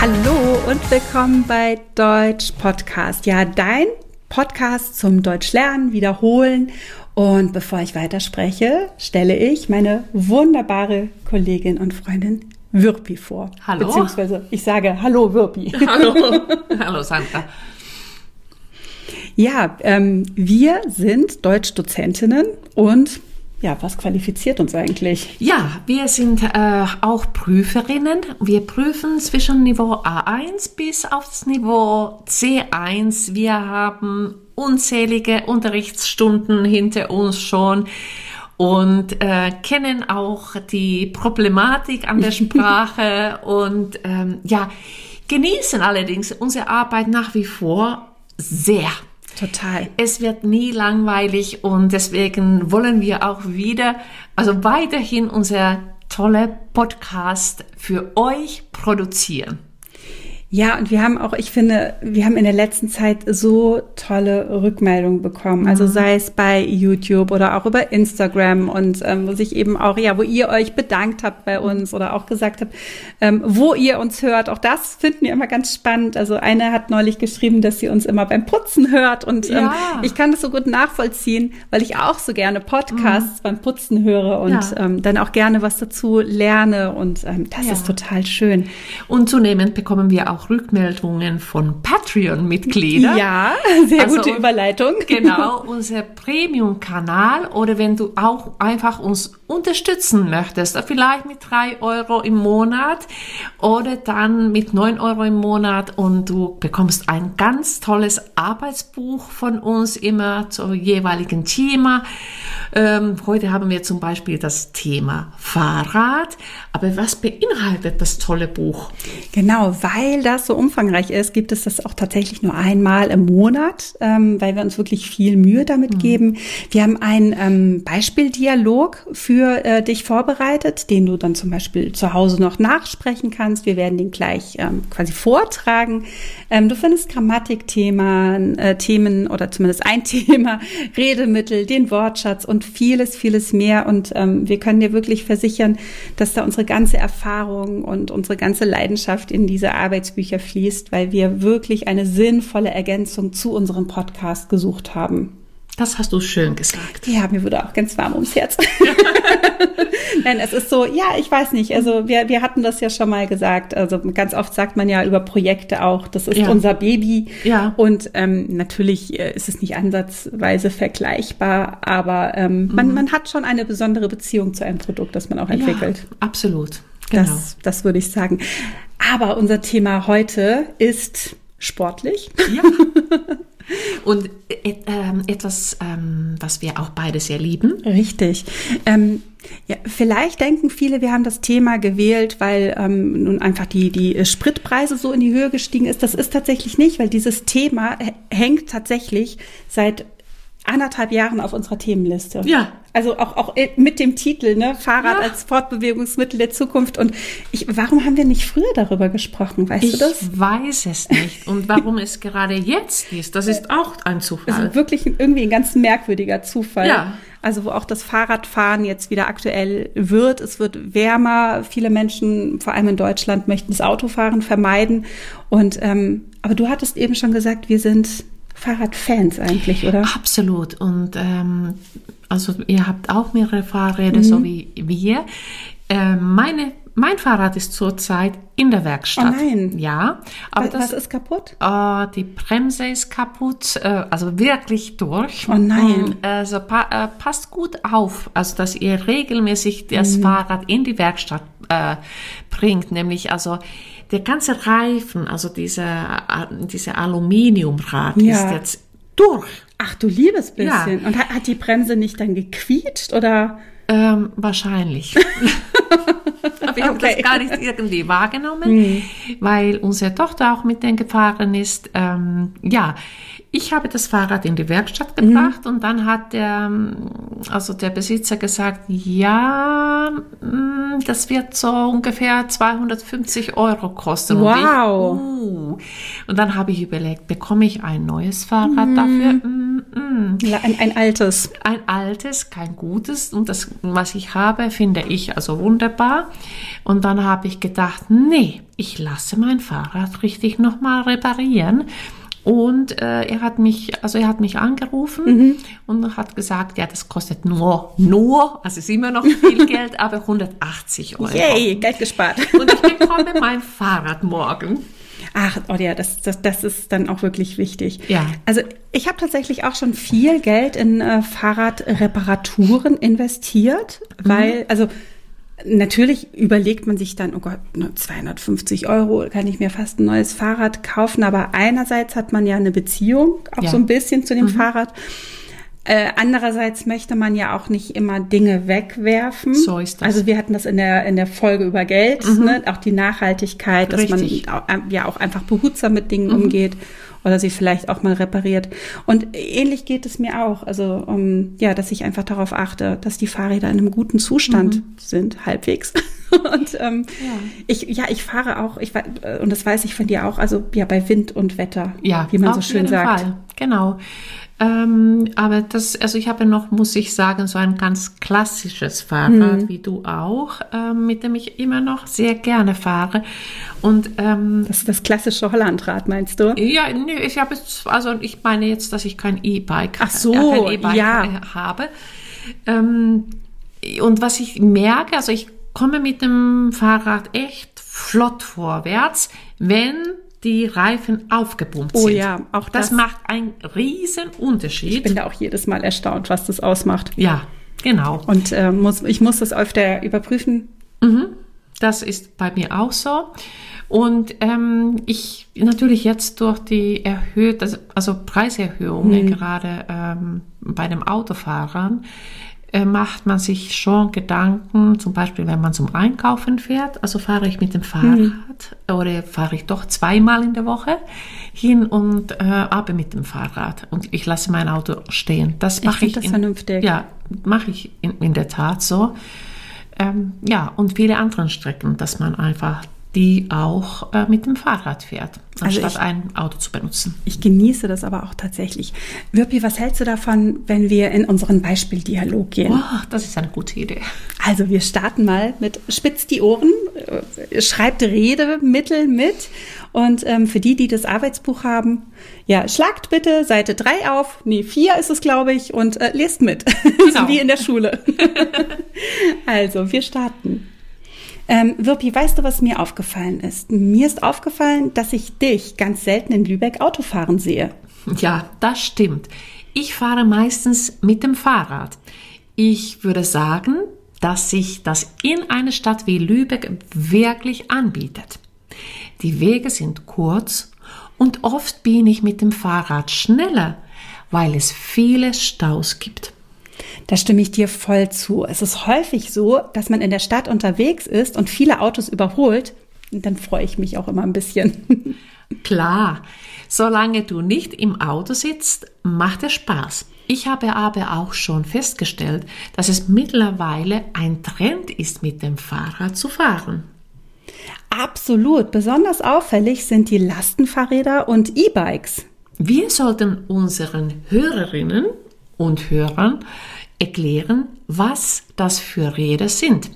Hallo und willkommen bei Deutsch Podcast. Ja, dein Podcast zum Deutsch lernen, wiederholen. Und bevor ich weiterspreche, stelle ich meine wunderbare Kollegin und Freundin Wirpi vor. Hallo. Beziehungsweise ich sage Hallo Wirpi. Hallo. Hallo Sandra. Ja, ähm, wir sind Deutschdozentinnen und ja, was qualifiziert uns eigentlich? Ja, wir sind äh, auch Prüferinnen. Wir prüfen zwischen Niveau A1 bis aufs Niveau C1. Wir haben unzählige Unterrichtsstunden hinter uns schon und äh, kennen auch die Problematik an der Sprache und ähm, ja, genießen allerdings unsere Arbeit nach wie vor sehr. Total. Es wird nie langweilig und deswegen wollen wir auch wieder, also weiterhin unser tolle Podcast für euch produzieren. Ja, und wir haben auch, ich finde, wir haben in der letzten Zeit so tolle Rückmeldungen bekommen. Also Mhm. sei es bei YouTube oder auch über Instagram und ähm, wo sich eben auch, ja, wo ihr euch bedankt habt bei uns oder auch gesagt habt, ähm, wo ihr uns hört. Auch das finden wir immer ganz spannend. Also eine hat neulich geschrieben, dass sie uns immer beim Putzen hört und ähm, Ja. ich kann das so gut nachvollziehen, weil ich auch so gerne Podcasts beim Putzen höre und Ja. ähm, dann auch gerne was dazu lerne und ähm, das Ja. ist total schön. Und zunehmend bekommen wir auch Rückmeldungen von Patreon-Mitgliedern. Ja, sehr Also, gute Überleitung. Genau, unser Premium-Kanal oder wenn du auch einfach uns unterstützen möchtest, vielleicht mit drei Euro im Monat oder dann mit neun Euro im Monat und du bekommst ein ganz tolles Arbeitsbuch von uns immer zum jeweiligen Thema. Ähm, heute haben wir zum Beispiel das Thema Fahrrad, aber was beinhaltet das tolle Buch? Genau, weil das so umfangreich ist, gibt es das auch tatsächlich nur einmal im Monat, ähm, weil wir uns wirklich viel Mühe damit geben. Wir haben einen ähm, Beispieldialog für äh, dich vorbereitet, den du dann zum Beispiel zu Hause noch nachsprechen kannst. Wir werden den gleich ähm, quasi vortragen. Ähm, du findest Grammatikthemen, äh, Themen oder zumindest ein Thema, Redemittel, den Wortschatz und vieles, vieles mehr. Und ähm, wir können dir wirklich versichern, dass da unsere ganze Erfahrung und unsere ganze Leidenschaft in diese Arbeitsbücher fließt, weil wir wirklich eine sinnvolle Ergänzung zu unserem Podcast gesucht haben. Das hast du schön gesagt. Ja, mir wurde auch ganz warm ums Herz. Nein, es ist so, ja, ich weiß nicht. Also wir, wir hatten das ja schon mal gesagt. Also ganz oft sagt man ja über Projekte auch, das ist Ja. unser Baby. Ja. Und ähm, natürlich äh, ist es nicht ansatzweise vergleichbar, aber ähm, Mhm. man, man hat schon eine besondere Beziehung zu einem Produkt, das man auch entwickelt. Ja, absolut. Genau. Das, das würde ich sagen. Aber unser Thema heute ist sportlich. Ja. Und äh, ähm, etwas, ähm, was wir auch beide sehr lieben. Richtig. Ähm, ja, vielleicht denken viele, wir haben das Thema gewählt, weil ähm, nun einfach die, die Spritpreise so in die Höhe gestiegen ist. Das ist tatsächlich nicht, weil dieses Thema h- hängt tatsächlich seit anderthalb Jahren auf unserer Themenliste. Ja. Also auch, auch mit dem Titel, ne? Fahrrad Ja. als Fortbewegungsmittel der Zukunft. Und ich, warum haben wir nicht früher darüber gesprochen? Weißt Ich du das? weiß es nicht. Und warum es gerade jetzt ist, das ist auch ein Zufall. Also wirklich irgendwie ein ganz merkwürdiger Zufall. Ja. Also wo auch das Fahrradfahren jetzt wieder aktuell wird. Es wird wärmer. Viele Menschen, vor allem in Deutschland, möchten das Autofahren vermeiden. Und ähm, aber du hattest eben schon gesagt, wir sind Fahrradfans eigentlich, oder? Absolut. Und ähm, also ihr habt auch mehrere Fahrräder, so wie wir. Äh, meine, mein Fahrrad ist zurzeit in der Werkstatt. Oh nein. Ja, aber was, das was ist kaputt? Äh, die Bremse ist kaputt, äh, also wirklich durch. Oh nein. Und, also pa äh, passt gut auf, also dass ihr regelmäßig das Mhm. Fahrrad in die Werkstatt äh, bringt, nämlich also der ganze Reifen, also dieser äh, diese Aluminiumrad Ja. ist jetzt durch. Ach du liebes Ja. bisschen. Und hat, hat die Bremse nicht dann gequietscht oder? Ähm, wahrscheinlich. Aber ich habe Okay. das gar nicht irgendwie wahrgenommen, weil unsere Tochter auch mit denen gefahren ist. Ähm, ja, ich habe das Fahrrad in die Werkstatt gebracht und dann hat der, ähm, also der Besitzer gesagt, ja, mm, das wird so ungefähr 250 Euro kosten. Und Wow. ich, uh. Und dann habe ich überlegt, bekomme ich ein neues Fahrrad dafür? Mm, mm. Ein, ein altes. Ein altes, kein gutes. Und das, was ich habe, finde ich also wunderbar. Und dann habe ich gedacht, nee, ich lasse mein Fahrrad richtig nochmal reparieren. Und äh, er hat mich, also er hat mich angerufen mhm. und hat gesagt, ja, das kostet nur, nur, also ist immer noch viel Geld, aber 180 Euro. Yay, Geld gespart. Und ich bekomme mein Fahrrad morgen. Ach, oh ja, das, das, das ist dann auch wirklich wichtig. Ja. Also ich habe tatsächlich auch schon viel Geld in äh, Fahrradreparaturen investiert, mhm. weil, also Natürlich überlegt man sich dann, oh Gott, nur 250 Euro kann ich mir fast ein neues Fahrrad kaufen. Aber einerseits hat man ja eine Beziehung, auch ja. so ein bisschen zu dem mhm. Fahrrad. Äh, andererseits möchte man ja auch nicht immer Dinge wegwerfen. So ist das. Also wir hatten das in der, in der Folge über Geld, mhm. ne? auch die Nachhaltigkeit, Richtig. dass man ja auch einfach behutsam mit Dingen mhm. umgeht oder sie vielleicht auch mal repariert. Und ähnlich geht es mir auch. Also um, ja, dass ich einfach darauf achte, dass die Fahrräder in einem guten Zustand mhm. sind, halbwegs. und ähm, ja. ich ja, ich fahre auch, ich und das weiß ich von dir auch, also ja bei Wind und Wetter, ja, wie man so schön sagt. Fall. Genau. Ähm, aber das, also ich habe noch, muss ich sagen, so ein ganz klassisches Fahrrad, mhm. wie du auch, ähm, mit dem ich immer noch sehr gerne fahre. Und ähm, das ist das klassische Hollandrad, meinst du? Ja, nee, ich habe also ich meine jetzt, dass ich kein E-Bike, Ach so, äh, e ja. habe. Ähm, und was ich merke, also ich komme mit dem Fahrrad echt flott vorwärts, wenn die Reifen aufgepumpt oh sind. Oh ja, auch das, das macht einen riesen Unterschied. Ich bin da auch jedes Mal erstaunt, was das ausmacht. Ja, genau. Und äh, muss, ich muss das öfter überprüfen. Mhm, das ist bei mir auch so. Und ähm, ich natürlich jetzt durch die erhöhte, also Preiserhöhungen mhm. gerade ähm, bei den Autofahrern, macht man sich schon Gedanken, zum Beispiel wenn man zum Einkaufen fährt, also fahre ich mit dem Fahrrad mhm. oder fahre ich doch zweimal in der Woche hin und äh, aber mit dem Fahrrad und ich lasse mein Auto stehen. Das mache ich. ich das in, vernünftig. Ja, mache ich in, in, der Tat so. Ähm, ja, und viele andere Strecken, dass man einfach die auch äh, mit dem Fahrrad fährt, anstatt also ich, ein Auto zu benutzen. Ich genieße das aber auch tatsächlich. Wirpi, was hältst du davon, wenn wir in unseren Beispieldialog gehen? Oh, das ist eine gute Idee. Also wir starten mal mit Spitz die Ohren, äh, schreibt Redemittel mit und ähm, für die, die das Arbeitsbuch haben, ja, schlagt bitte Seite 3 auf, nee, 4 ist es, glaube ich, und äh, lest mit, genau. wie in der Schule. also, wir starten. Ähm, Wirpi, weißt du, was mir aufgefallen ist? Mir ist aufgefallen, dass ich dich ganz selten in Lübeck Autofahren sehe. Ja, das stimmt. Ich fahre meistens mit dem Fahrrad. Ich würde sagen, dass sich das in einer Stadt wie Lübeck wirklich anbietet. Die Wege sind kurz und oft bin ich mit dem Fahrrad schneller, weil es viele Staus gibt. Da stimme ich dir voll zu. Es ist häufig so, dass man in der Stadt unterwegs ist und viele Autos überholt. Dann freue ich mich auch immer ein bisschen. Klar, solange du nicht im Auto sitzt, macht es Spaß. Ich habe aber auch schon festgestellt, dass es mittlerweile ein Trend ist, mit dem Fahrrad zu fahren. Absolut. Besonders auffällig sind die Lastenfahrräder und E-Bikes. Wir sollten unseren Hörerinnen und Hörern erklären, was das für Räder sind.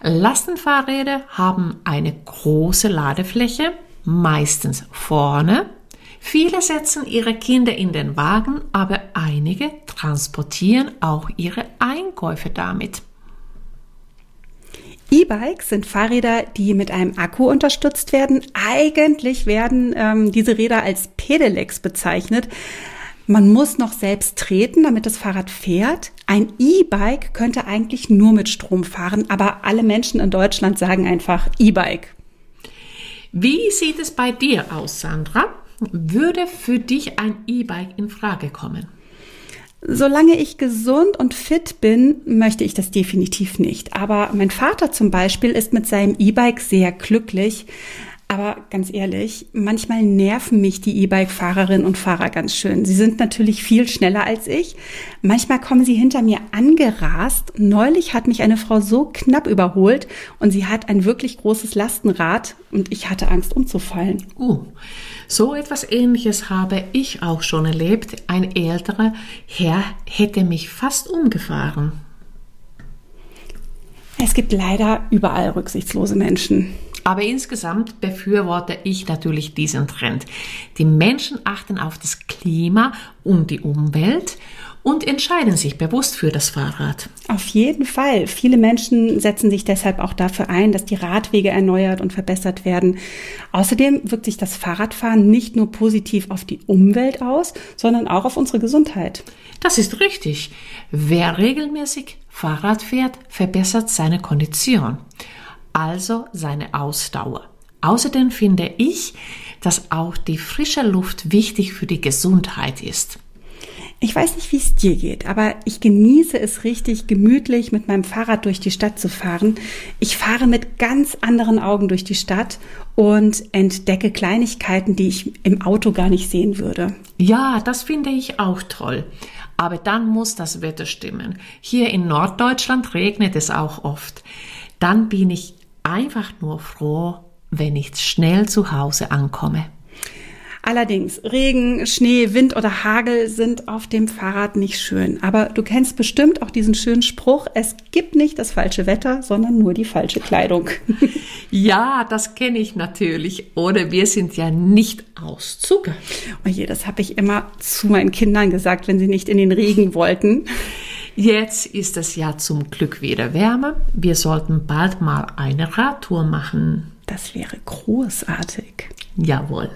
Lastenfahrräder haben eine große Ladefläche, meistens vorne. Viele setzen ihre Kinder in den Wagen, aber einige transportieren auch ihre Einkäufe damit. E-Bikes sind Fahrräder, die mit einem Akku unterstützt werden. Eigentlich werden ähm, diese Räder als Pedelecs bezeichnet. Man muss noch selbst treten, damit das Fahrrad fährt. Ein E-Bike könnte eigentlich nur mit Strom fahren, aber alle Menschen in Deutschland sagen einfach E-Bike. Wie sieht es bei dir aus, Sandra? Würde für dich ein E-Bike in Frage kommen? Solange ich gesund und fit bin, möchte ich das definitiv nicht. Aber mein Vater zum Beispiel ist mit seinem E-Bike sehr glücklich. Aber ganz ehrlich, manchmal nerven mich die E-Bike-Fahrerinnen und Fahrer ganz schön. Sie sind natürlich viel schneller als ich. Manchmal kommen sie hinter mir angerast. Neulich hat mich eine Frau so knapp überholt und sie hat ein wirklich großes Lastenrad und ich hatte Angst umzufallen. Uh, so etwas ähnliches habe ich auch schon erlebt. Ein älterer Herr hätte mich fast umgefahren. Es gibt leider überall rücksichtslose Menschen. Aber insgesamt befürworte ich natürlich diesen Trend. Die Menschen achten auf das Klima und die Umwelt und entscheiden sich bewusst für das Fahrrad. Auf jeden Fall. Viele Menschen setzen sich deshalb auch dafür ein, dass die Radwege erneuert und verbessert werden. Außerdem wirkt sich das Fahrradfahren nicht nur positiv auf die Umwelt aus, sondern auch auf unsere Gesundheit. Das ist richtig. Wer regelmäßig Fahrrad fährt, verbessert seine Kondition also seine Ausdauer. Außerdem finde ich, dass auch die frische Luft wichtig für die Gesundheit ist. Ich weiß nicht, wie es dir geht, aber ich genieße es richtig gemütlich, mit meinem Fahrrad durch die Stadt zu fahren. Ich fahre mit ganz anderen Augen durch die Stadt und entdecke Kleinigkeiten, die ich im Auto gar nicht sehen würde. Ja, das finde ich auch toll. Aber dann muss das Wetter stimmen. Hier in Norddeutschland regnet es auch oft. Dann bin ich einfach nur froh, wenn ich schnell zu Hause ankomme. Allerdings, Regen, Schnee, Wind oder Hagel sind auf dem Fahrrad nicht schön. Aber du kennst bestimmt auch diesen schönen Spruch, es gibt nicht das falsche Wetter, sondern nur die falsche Kleidung. Ja, das kenne ich natürlich. Oder wir sind ja nicht aus Zucker. Oh je, das habe ich immer zu meinen Kindern gesagt, wenn sie nicht in den Regen wollten. Jetzt ist es ja zum Glück wieder wärmer. Wir sollten bald mal eine Radtour machen. Das wäre großartig. Jawohl.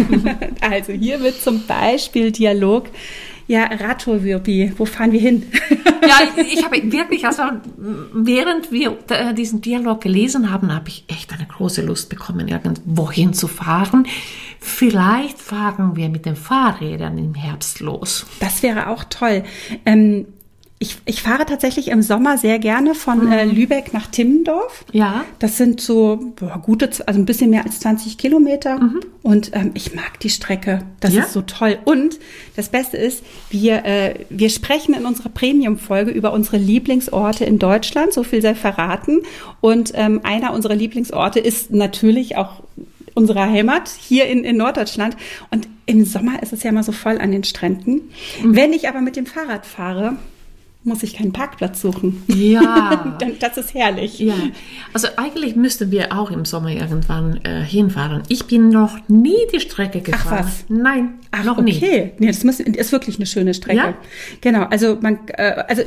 also hier wird zum Beispiel Dialog. Ja, Radtour, Wirpi, wo fahren wir hin? ja, ich, ich habe wirklich, also während wir diesen Dialog gelesen haben, habe ich echt eine große Lust bekommen, irgendwo hinzufahren. Vielleicht fahren wir mit den Fahrrädern im Herbst los. Das wäre auch toll. Ähm, ich, ich fahre tatsächlich im Sommer sehr gerne von mhm. äh, Lübeck nach Timmendorf. Ja. Das sind so boah, gute, also ein bisschen mehr als 20 Kilometer. Mhm. Und ähm, ich mag die Strecke. Das ja? ist so toll. Und das Beste ist, wir, äh, wir sprechen in unserer Premium-Folge über unsere Lieblingsorte in Deutschland. So viel sei verraten. Und ähm, einer unserer Lieblingsorte ist natürlich auch unserer Heimat hier in, in Norddeutschland. Und im Sommer ist es ja immer so voll an den Stränden. Mhm. Wenn ich aber mit dem Fahrrad fahre, muss ich keinen Parkplatz suchen. Ja. das ist herrlich. Ja. Also eigentlich müssten wir auch im Sommer irgendwann äh, hinfahren. Ich bin noch nie die Strecke gefahren. Ach was? Nein, Ach, noch okay. nie. Okay, nee, das ist wirklich eine schöne Strecke. Ja? Genau, also man, äh, also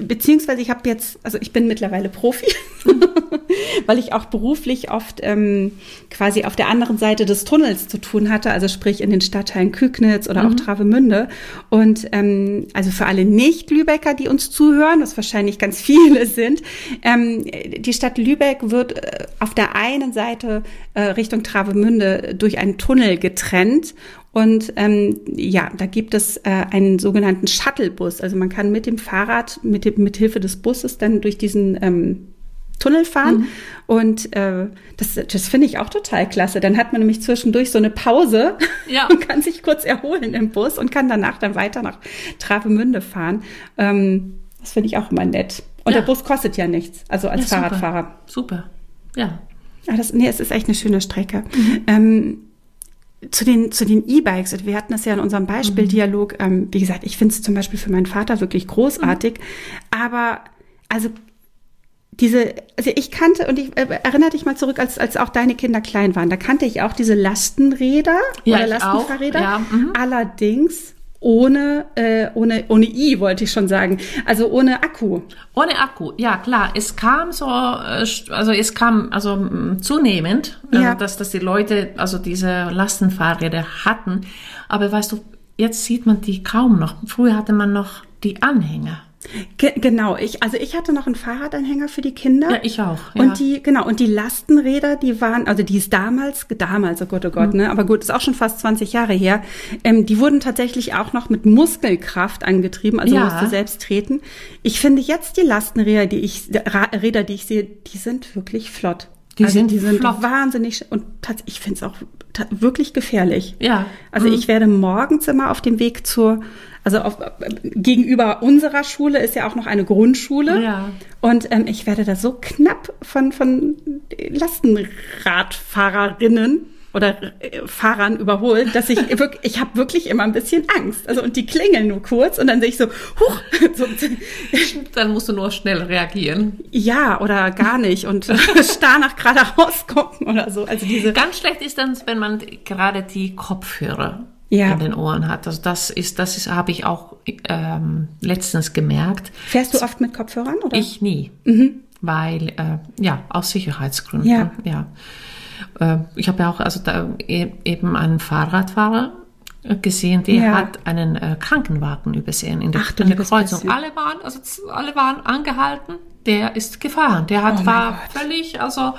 beziehungsweise ich habe jetzt, also ich bin mittlerweile Profi, weil ich auch beruflich oft ähm, quasi auf der anderen Seite des Tunnels zu tun hatte, also sprich in den Stadtteilen Kügnitz oder mhm. auch Travemünde. Und ähm, also für alle Nicht-Lübecker, die uns uns zuhören, was wahrscheinlich ganz viele sind. Ähm, die Stadt Lübeck wird äh, auf der einen Seite äh, Richtung Travemünde durch einen Tunnel getrennt und ähm, ja, da gibt es äh, einen sogenannten Shuttlebus. Also man kann mit dem Fahrrad, mit, mit Hilfe des Busses dann durch diesen ähm, Tunnel fahren. Mhm. Und äh, das, das finde ich auch total klasse. Dann hat man nämlich zwischendurch so eine Pause ja. und kann sich kurz erholen im Bus und kann danach dann weiter nach Travemünde fahren. Ähm, das finde ich auch immer nett. Und ja. der Bus kostet ja nichts, also als ja, Fahrradfahrer. Super. Ja. Ah, das, nee, es ist echt eine schöne Strecke. Mhm. Ähm, zu den zu den E-Bikes, wir hatten das ja in unserem Beispieldialog, mhm. ähm, wie gesagt, ich finde es zum Beispiel für meinen Vater wirklich großartig, mhm. aber also diese, also ich kannte, und ich äh, erinnere dich mal zurück, als, als auch deine Kinder klein waren, da kannte ich auch diese Lastenräder ja, oder Lastenfahrräder. Ja, mhm. Allerdings ohne, äh, ohne, ohne I, wollte ich schon sagen. Also ohne Akku. Ohne Akku, ja klar. Es kam so, äh, also es kam also zunehmend, äh, ja. dass, dass die Leute also diese Lastenfahrräder hatten. Aber weißt du, jetzt sieht man die kaum noch. Früher hatte man noch die Anhänger. Ge genau, ich, also ich hatte noch einen Fahrradanhänger für die Kinder. Ja, ich auch. Ja. Und die, genau, und die Lastenräder, die waren, also die ist damals, damals, oh Gott, oh Gott, mhm. ne, aber gut, ist auch schon fast 20 Jahre her, ähm, die wurden tatsächlich auch noch mit Muskelkraft angetrieben, also ja. musste selbst treten. Ich finde jetzt die Lastenräder, die ich, Räder, die ich sehe, die sind wirklich flott. Die also sind die sind flott. wahnsinnig und ich finde es auch wirklich gefährlich. Ja. Also ich werde morgens immer auf dem Weg zur, also auf, gegenüber unserer Schule ist ja auch noch eine Grundschule. Ja. Und ähm, ich werde da so knapp von, von Lastenradfahrerinnen oder äh, Fahrern überholt, dass ich wirklich, ich habe wirklich immer ein bisschen Angst. Also und die klingeln nur kurz und dann sehe ich so, huch, so, Dann musst du nur schnell reagieren. ja oder gar nicht und starr nach geradeaus gucken oder so. Also diese Ganz schlecht ist dann, wenn man gerade die Kopfhörer Ja. in den Ohren hat. Also das ist, das ist, habe ich auch ähm, letztens gemerkt. Fährst du oft mit Kopfhörern oder? Ich nie, weil äh, ja aus Sicherheitsgründen. Ja. ja. Äh, ich habe ja auch also da e- eben einen Fahrradfahrer äh, gesehen, der Ja. hat einen äh, Krankenwagen übersehen in der, Ach, in der Kreuzung. bisschen. Alle waren also alle waren angehalten. Der ist gefahren. Der Oh hat mein war völlig also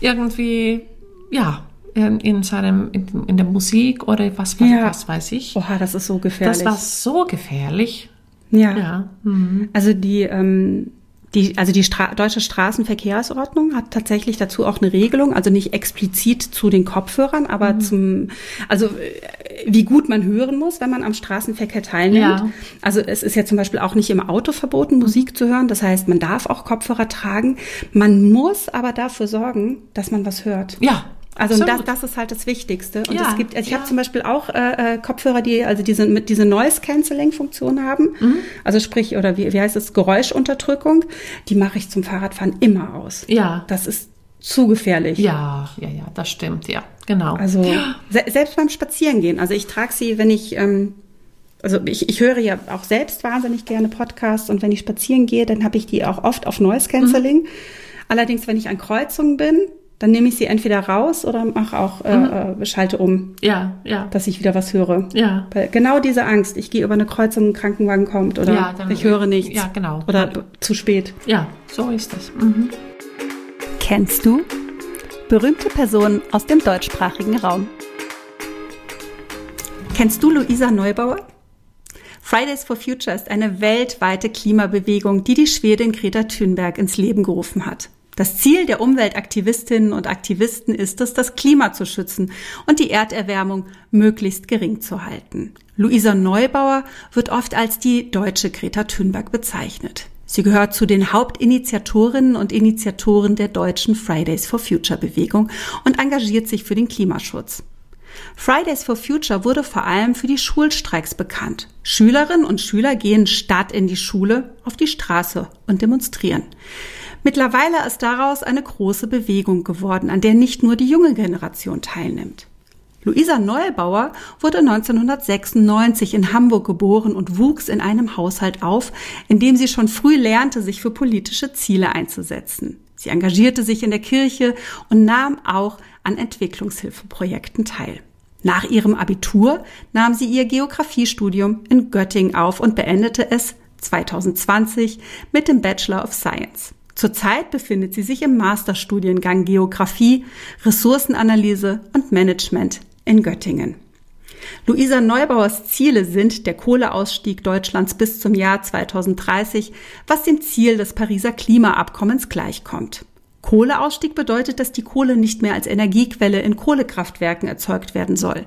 irgendwie ja in, in seinem in, in der Musik oder was was, Ja. was weiß ich. Oha, das ist so gefährlich. Das war so gefährlich. ja. Ja. Mhm. Also die, ähm, die, also die Stra deutsche Straßenverkehrsordnung hat tatsächlich dazu auch eine Regelung, also nicht explizit zu den Kopfhörern, Mhm. aber zum, also äh, wie gut man hören muss, wenn man am Straßenverkehr teilnimmt. Ja. Also es ist ja zum Beispiel auch nicht im Auto verboten, Musik zu hören. Das heißt, man darf auch Kopfhörer tragen. Man muss aber dafür sorgen, dass man was hört. Ja. Also und das, absolut. das ist halt das Wichtigste. Und Ja, es gibt, also ich ja. habe zum Beispiel auch äh, äh, Kopfhörer, die also diese mit diese Noise Cancelling Funktion haben. Mhm. Also sprich oder wie, wie heißt es Geräuschunterdrückung. Die mache ich zum Fahrradfahren immer aus. Ja. Das ist zu gefährlich. Ja, ja, ja, das stimmt, ja, genau. Also se selbst beim Spazierengehen. Also ich trage sie, wenn ich ähm, also ich, ich höre ja auch selbst wahnsinnig gerne Podcasts und wenn ich spazieren gehe, dann habe ich die auch oft auf Noise Cancelling. Allerdings, wenn ich an Kreuzungen bin, dann nehme ich sie entweder raus oder mache auch äh, äh, schalte um, ja, ja, dass ich wieder was höre. ja. Weil genau diese Angst, ich gehe über eine Kreuzung, ein Krankenwagen kommt oder Ja, dann- ich höre nichts. ja, genau. Oder b- zu spät. Ja, so ist das. Mhm. Kennst du berühmte Personen aus dem deutschsprachigen Raum? Kennst du Luisa Neubauer? Fridays for Future ist eine weltweite Klimabewegung, die die Schwedin Greta Thunberg ins Leben gerufen hat. Das Ziel der Umweltaktivistinnen und Aktivisten ist es, das Klima zu schützen und die Erderwärmung möglichst gering zu halten. Luisa Neubauer wird oft als die deutsche Greta Thunberg bezeichnet. Sie gehört zu den Hauptinitiatorinnen und Initiatoren der deutschen Fridays for Future Bewegung und engagiert sich für den Klimaschutz. Fridays for Future wurde vor allem für die Schulstreiks bekannt. Schülerinnen und Schüler gehen statt in die Schule auf die Straße und demonstrieren. Mittlerweile ist daraus eine große Bewegung geworden, an der nicht nur die junge Generation teilnimmt. Luisa Neubauer wurde 1996 in Hamburg geboren und wuchs in einem Haushalt auf, in dem sie schon früh lernte, sich für politische Ziele einzusetzen. Sie engagierte sich in der Kirche und nahm auch an Entwicklungshilfeprojekten teil. Nach ihrem Abitur nahm sie ihr Geografiestudium in Göttingen auf und beendete es 2020 mit dem Bachelor of Science. Zurzeit befindet sie sich im Masterstudiengang Geografie, Ressourcenanalyse und Management in Göttingen. Luisa Neubauers Ziele sind der Kohleausstieg Deutschlands bis zum Jahr 2030, was dem Ziel des Pariser Klimaabkommens gleichkommt. Kohleausstieg bedeutet, dass die Kohle nicht mehr als Energiequelle in Kohlekraftwerken erzeugt werden soll.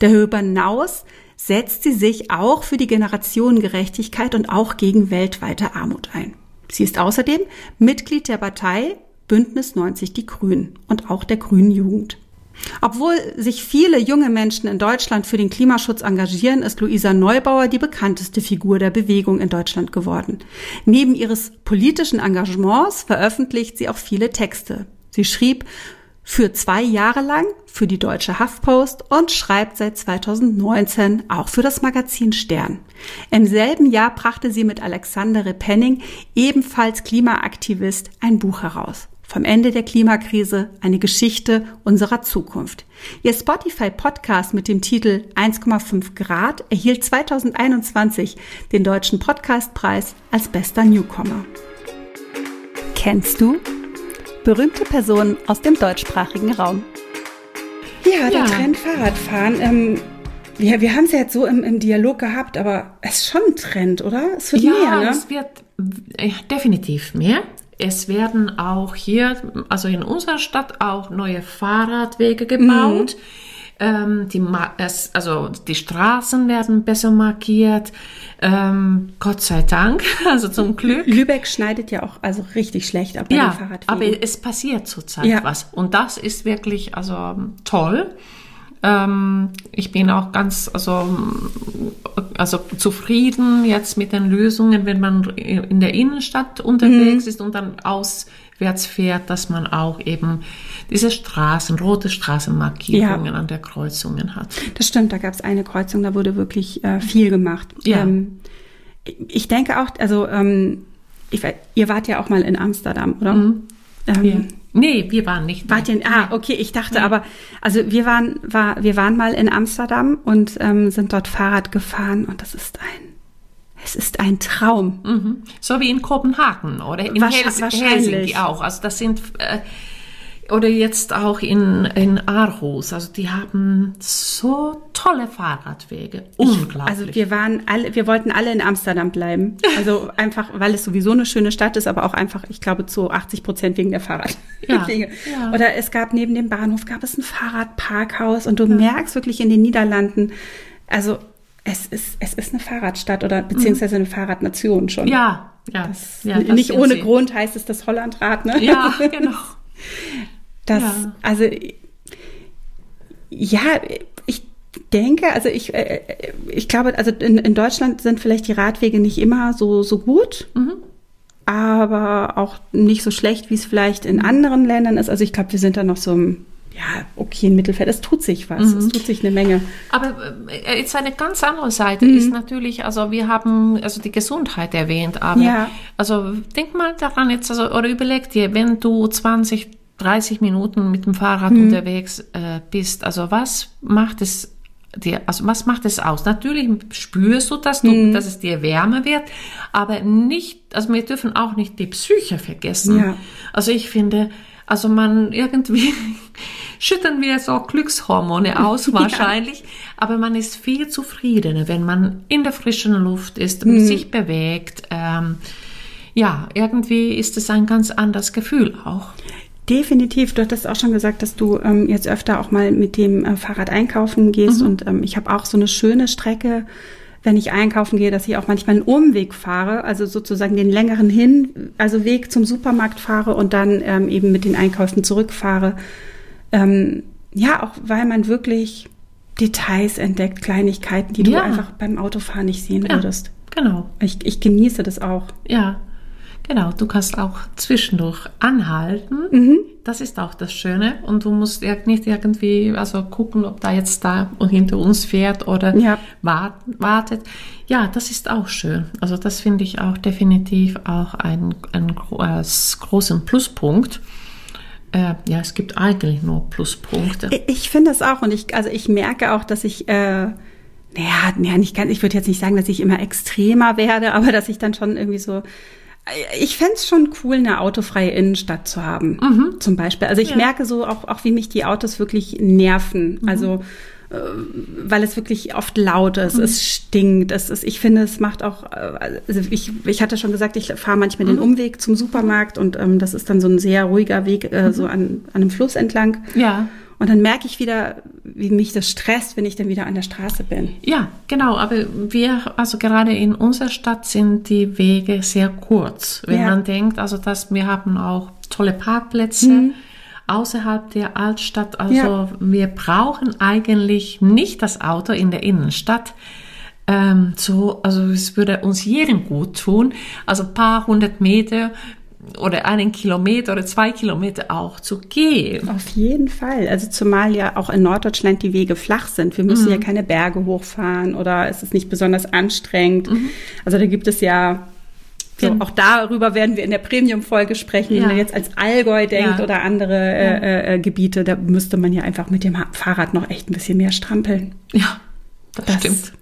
Darüber hinaus setzt sie sich auch für die Generationengerechtigkeit und auch gegen weltweite Armut ein. Sie ist außerdem Mitglied der Partei Bündnis 90 Die Grünen und auch der Grünen Jugend. Obwohl sich viele junge Menschen in Deutschland für den Klimaschutz engagieren, ist Luisa Neubauer die bekannteste Figur der Bewegung in Deutschland geworden. Neben ihres politischen Engagements veröffentlicht sie auch viele Texte. Sie schrieb für zwei Jahre lang für die Deutsche Huffpost und schreibt seit 2019 auch für das Magazin Stern. Im selben Jahr brachte sie mit Alexander Repenning, ebenfalls Klimaaktivist, ein Buch heraus. Vom Ende der Klimakrise eine Geschichte unserer Zukunft. Ihr Spotify-Podcast mit dem Titel 1,5 Grad erhielt 2021 den Deutschen Podcastpreis als bester Newcomer. Kennst du berühmte Personen aus dem deutschsprachigen Raum? Ja, der Ja. Trend Fahrradfahren. Ähm, wir wir haben es ja jetzt so im, im Dialog gehabt, aber es ist schon ein Trend, oder? Es wird Ja, mehr, ne? es wird äh, definitiv mehr. es werden auch hier, also in unserer Stadt auch neue Fahrradwege gebaut. Ähm, die, also die Straßen werden besser markiert. Ähm, Gott sei Dank, also zum Glück. Lübeck schneidet ja auch also richtig schlecht ab bei den Ja, Fahrradwegen. aber es passiert zurzeit Ja. was. Und das ist wirklich also toll. Ähm, ich bin auch ganz also, also zufrieden jetzt mit den Lösungen, wenn man in der Innenstadt unterwegs ist und dann auswärts fährt, dass man auch eben diese Straßen, rote Straßenmarkierungen Ja. an der Kreuzungen hat. Das stimmt, da gab es eine Kreuzung, da wurde wirklich äh, viel gemacht. Ja. Ähm, ich denke auch, also ähm, ich, ihr wart ja auch mal in Amsterdam, oder? Ähm, Ja. Nee, wir waren nicht. Wart ihr, ah, okay, ich dachte aber, also wir waren, war, wir waren mal in Amsterdam und ähm, sind dort Fahrrad gefahren und das ist ein, es ist ein Traum. Mhm. So wie in Kopenhagen oder in Hels wahrscheinlich. Helsinki auch. Also das sind äh, oder jetzt auch in, in Aarhus. Also die haben so tolle Fahrradwege. Unglaublich. Also wir waren alle, wir wollten alle in Amsterdam bleiben. Also einfach, weil es sowieso eine schöne Stadt ist, aber auch einfach, ich glaube, zu 80 Prozent wegen der Fahrradwege. Ja, ja. Oder es gab neben dem Bahnhof gab es ein Fahrradparkhaus und du merkst wirklich in den Niederlanden, also es ist, es ist eine Fahrradstadt oder beziehungsweise eine Fahrradnation schon. ja, ja, Das, ja. nicht ohne sie. Grund heißt es das Hollandrad, ne? Ja, genau. Das, Ja. also, ja, ich denke, also ich, äh, ich glaube, also in, in Deutschland sind vielleicht die Radwege nicht immer so, so gut, Mhm. aber auch nicht so schlecht, wie es vielleicht in anderen Ländern ist. Also ich glaube, wir sind da noch so im, ja, okay, im Mittelfeld. Es tut sich was. Mhm. Es tut sich eine Menge. Aber äh, jetzt eine ganz andere Seite Mhm. ist natürlich, also wir haben also die Gesundheit erwähnt, aber Ja. also denk mal daran jetzt, also oder überleg dir, wenn du 20, 30 Minuten mit dem Fahrrad Mhm. unterwegs äh, bist, also was macht es dir, also was macht es aus? Natürlich spürst du, dass du, Mhm. dass es dir wärmer wird, aber nicht, also wir dürfen auch nicht die Psyche vergessen. Ja. Also ich finde, also man irgendwie schütten wir so Glückshormone aus wahrscheinlich, aber man ist viel zufriedener, wenn man in der frischen Luft ist, sich bewegt. Ähm, ja, irgendwie ist es ein ganz anderes Gefühl auch. Definitiv. Du hattest auch schon gesagt, dass du ähm, jetzt öfter auch mal mit dem äh, Fahrrad einkaufen gehst. Und ähm, ich habe auch so eine schöne Strecke, wenn ich einkaufen gehe, dass ich auch manchmal einen Umweg fahre, also sozusagen den längeren hin, also Weg zum Supermarkt fahre und dann ähm, eben mit den Einkäufen zurückfahre. Ähm, ja, auch weil man wirklich Details entdeckt, Kleinigkeiten, die du Ja. einfach beim Autofahren nicht sehen Ja, würdest. genau. Ich, ich genieße das auch. Ja, genau. Du kannst auch zwischendurch anhalten. Mhm. Das ist auch das Schöne. Und du musst ja nicht irgendwie also gucken, ob da jetzt da und hinter uns fährt oder Ja. wart, wartet. Ja, das ist auch schön. Also das finde ich auch definitiv auch einen, einen als großen Pluspunkt. Äh, ja, es gibt eigentlich nur Pluspunkte. Ich- finde es auch und ich, also ich merke auch, dass ich, äh, naja, naja, nicht ganz, ich würde jetzt nicht sagen, dass ich immer extremer werde, aber dass ich dann schon irgendwie so, ich fänd's es schon cool, eine autofreie Innenstadt zu haben, zum Beispiel. Also ich Ja. merke so auch, auch, wie mich die Autos wirklich nerven. Also äh, weil es wirklich oft laut ist, es stinkt, es ist, ich finde, es macht auch, äh, also ich, ich hatte schon gesagt, ich fahre manchmal den Umweg zum Supermarkt und ähm, das ist dann so ein sehr ruhiger Weg, äh, so an, an einem Fluss entlang. Ja. Und dann merke ich wieder, wie mich das stresst, wenn ich dann wieder an der Straße bin. Ja, genau, aber wir, also gerade in unserer Stadt sind die Wege sehr kurz. Wenn Ja. man denkt, also dass wir haben auch tolle Parkplätze außerhalb der Altstadt. Also Ja. wir brauchen eigentlich nicht das Auto in der Innenstadt. Ähm, so, also es würde uns jedem gut tun. Also ein paar hundert Meter oder einen Kilometer oder zwei Kilometer auch zu gehen. Auf jeden Fall. Also zumal ja auch in Norddeutschland die Wege flach sind. Wir müssen ja keine Berge hochfahren oder es ist nicht besonders anstrengend. Also da gibt es ja so, auch darüber werden wir in der Premium-Folge sprechen, Ja. wenn ihr jetzt als Allgäu denkt Ja. oder andere äh, äh, äh, Gebiete, da müsste man ja einfach mit dem Fahrrad noch echt ein bisschen mehr strampeln. Ja, das, Das- stimmt.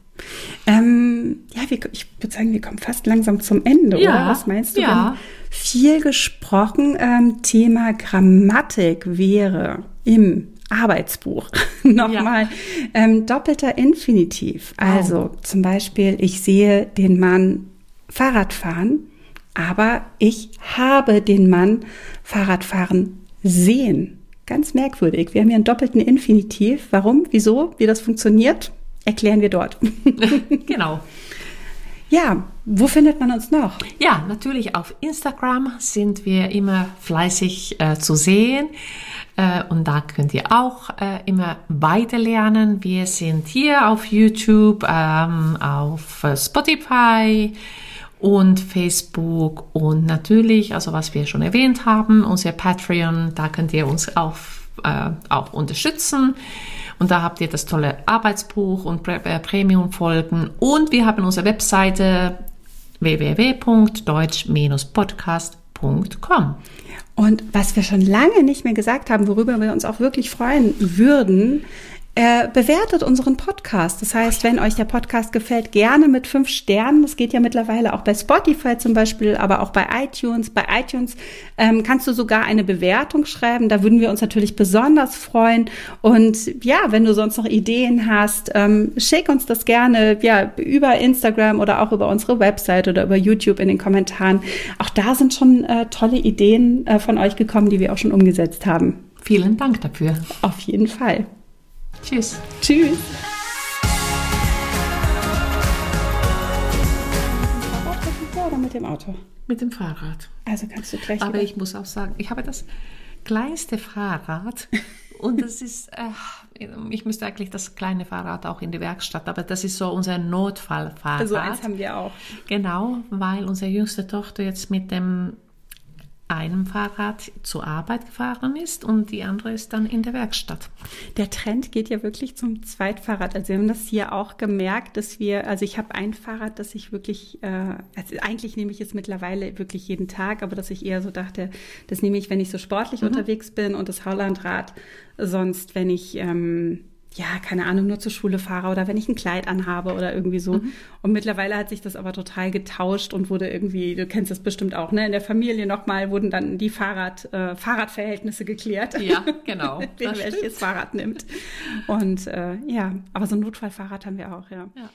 Ähm, ja, wir, ich würde sagen, wir kommen fast langsam zum Ende, Ja, oder? Was meinst du? Ja. Viel gesprochen. Ähm, Thema Grammatik wäre im Arbeitsbuch nochmal ähm, doppelter Infinitiv. Also zum Beispiel, ich sehe den Mann Fahrrad fahren. aber ich habe den Mann Fahrradfahren sehen. Ganz merkwürdig. Wir haben hier einen doppelten Infinitiv. Warum? Wieso? Wie das funktioniert? Erklären wir dort. genau. Ja, wo findet man uns noch? Ja, natürlich auf Instagram sind wir immer fleißig äh, zu sehen. Äh, und da könnt ihr auch äh, immer weiter lernen. Wir sind hier auf YouTube, ähm, auf äh, Spotify und Facebook und natürlich, also was wir schon erwähnt haben, unser Patreon, da könnt ihr uns auch, äh, auch unterstützen. Und da habt ihr das tolle Arbeitsbuch und äh, Premium-Folgen. Und wir haben unsere Webseite www.deutsch-podcast.com. Und was wir schon lange nicht mehr gesagt haben, worüber wir uns auch wirklich freuen würden, äh, bewertet unseren Podcast. Das heißt, wenn euch der Podcast gefällt, gerne mit fünf Sternen. Das geht ja mittlerweile auch bei Spotify zum Beispiel, aber auch bei iTunes. Bei iTunes ähm, kannst du sogar eine Bewertung schreiben. Da würden wir uns natürlich besonders freuen. Und ja, wenn du sonst noch Ideen hast, ähm, schick uns das gerne ja, über Instagram oder auch über unsere Website oder über YouTube in den Kommentaren. Auch da sind schon äh, tolle Ideen äh, von euch gekommen, die wir auch schon umgesetzt haben. Vielen Dank dafür. Auf jeden Fall. Tschüss. Tschüss. Oder mit dem Auto? Mit dem Fahrrad. Also kannst du gleich. Aber wieder- ich muss auch sagen, ich habe das kleinste Fahrrad und das ist, äh, ich müsste eigentlich das kleine Fahrrad auch in die Werkstatt, aber das ist so unser Notfallfahrrad. Also eins haben wir auch. Genau, weil unsere jüngste Tochter jetzt mit dem einem Fahrrad zur Arbeit gefahren ist und die andere ist dann in der Werkstatt. Der Trend geht ja wirklich zum Zweitfahrrad. Also wir haben das hier auch gemerkt, dass wir, also ich habe ein Fahrrad, das ich wirklich, äh, also eigentlich nehme ich es mittlerweile wirklich jeden Tag, aber dass ich eher so dachte, das nehme ich, wenn ich so sportlich unterwegs bin und das Hollandrad sonst, wenn ich ähm, ja, keine Ahnung, nur zur Schule fahre oder wenn ich ein Kleid anhabe oder irgendwie so. Und mittlerweile hat sich das aber total getauscht und wurde irgendwie, du kennst das bestimmt auch, ne? In der Familie nochmal wurden dann die Fahrrad, äh, Fahrradverhältnisse geklärt. Ja, genau. Wer welches. Fahrrad nimmt. Und äh, ja, aber so ein Notfallfahrrad haben wir auch, ja. Ja.